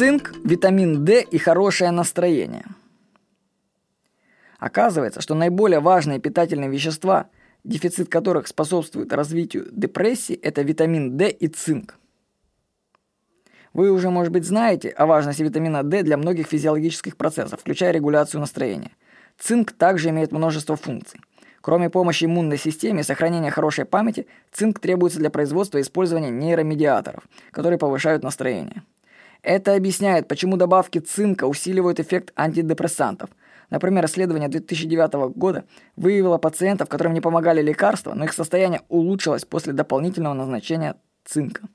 Цинк, витамин D и хорошее настроение. Оказывается, что наиболее важные питательные вещества, дефицит которых способствует развитию депрессии, это витамин D и цинк. Вы уже, может быть, знаете о важности витамина D для многих физиологических процессов, включая регуляцию настроения. Цинк также имеет множество функций. Кроме помощи иммунной системе и сохранения хорошей памяти, цинк требуется для производства и использования нейромедиаторов, которые повышают настроение. Это объясняет, почему добавки цинка усиливают эффект антидепрессантов. Например, исследование 2009 года выявило пациентов, которым не помогали лекарства, но их состояние улучшилось после дополнительного назначения цинка.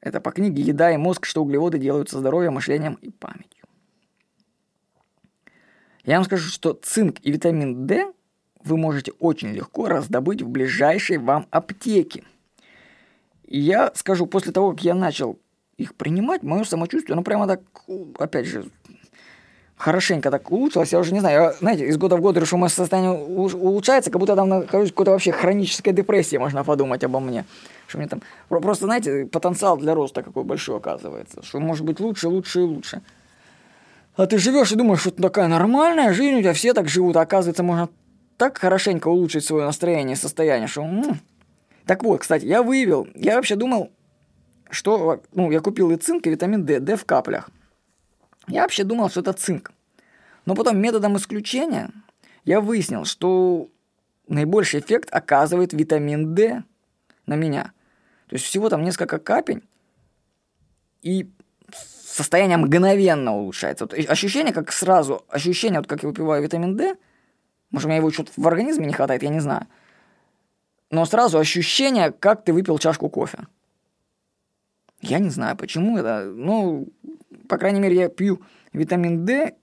Это по книге «Еда и мозг. Что углеводы делают со здоровьем, мышлением и памятью». Я вам скажу, что цинк и витамин D вы можете очень легко раздобыть в ближайшей вам аптеке. И я скажу, после того, как я начал их принимать, мое самочувствие, ну прямо так, опять же, хорошенько так улучшилось. Я уже не знаю, я, знаете, из года в год решу, мое состояние улучшается, как будто там нахожусь в какой-то вообще хронической депрессии, можно подумать обо мне. Что мне там... Просто, знаете, потенциал для роста какой большой оказывается. Что может быть лучше, лучше и лучше. А ты живешь и думаешь, что такая нормальная жизнь, у тебя все так живут, а оказывается, можно так хорошенько улучшить свое настроение состояние, что... М-м. Так вот, кстати, я выявил, я вообще думал, что, ну, я купил и цинк, и витамин D, D в каплях. Я вообще думал, что это цинк. Но потом методом исключения я выяснил, что наибольший эффект оказывает витамин D на меня. То есть всего там несколько капель, и состояние мгновенно улучшается. Вот ощущение, как сразу, ощущение, вот как я выпиваю витамин D, может, у меня его что-то в организме не хватает, я не знаю. Но сразу ощущение, как ты выпил чашку кофе. Я не знаю, почему это. Ну, по крайней мере, я пью витамин D,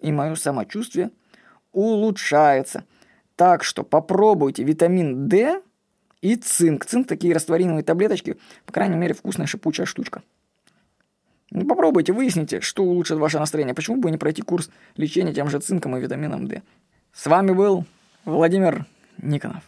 и мое самочувствие улучшается. Так что попробуйте витамин D и цинк. Цинк такие растворимые таблеточки, по крайней мере, вкусная шипучая штучка. Ну, попробуйте, выясните, что улучшит ваше настроение. Почему бы не пройти курс лечения тем же цинком и витамином D. С вами был Владимир Никонов.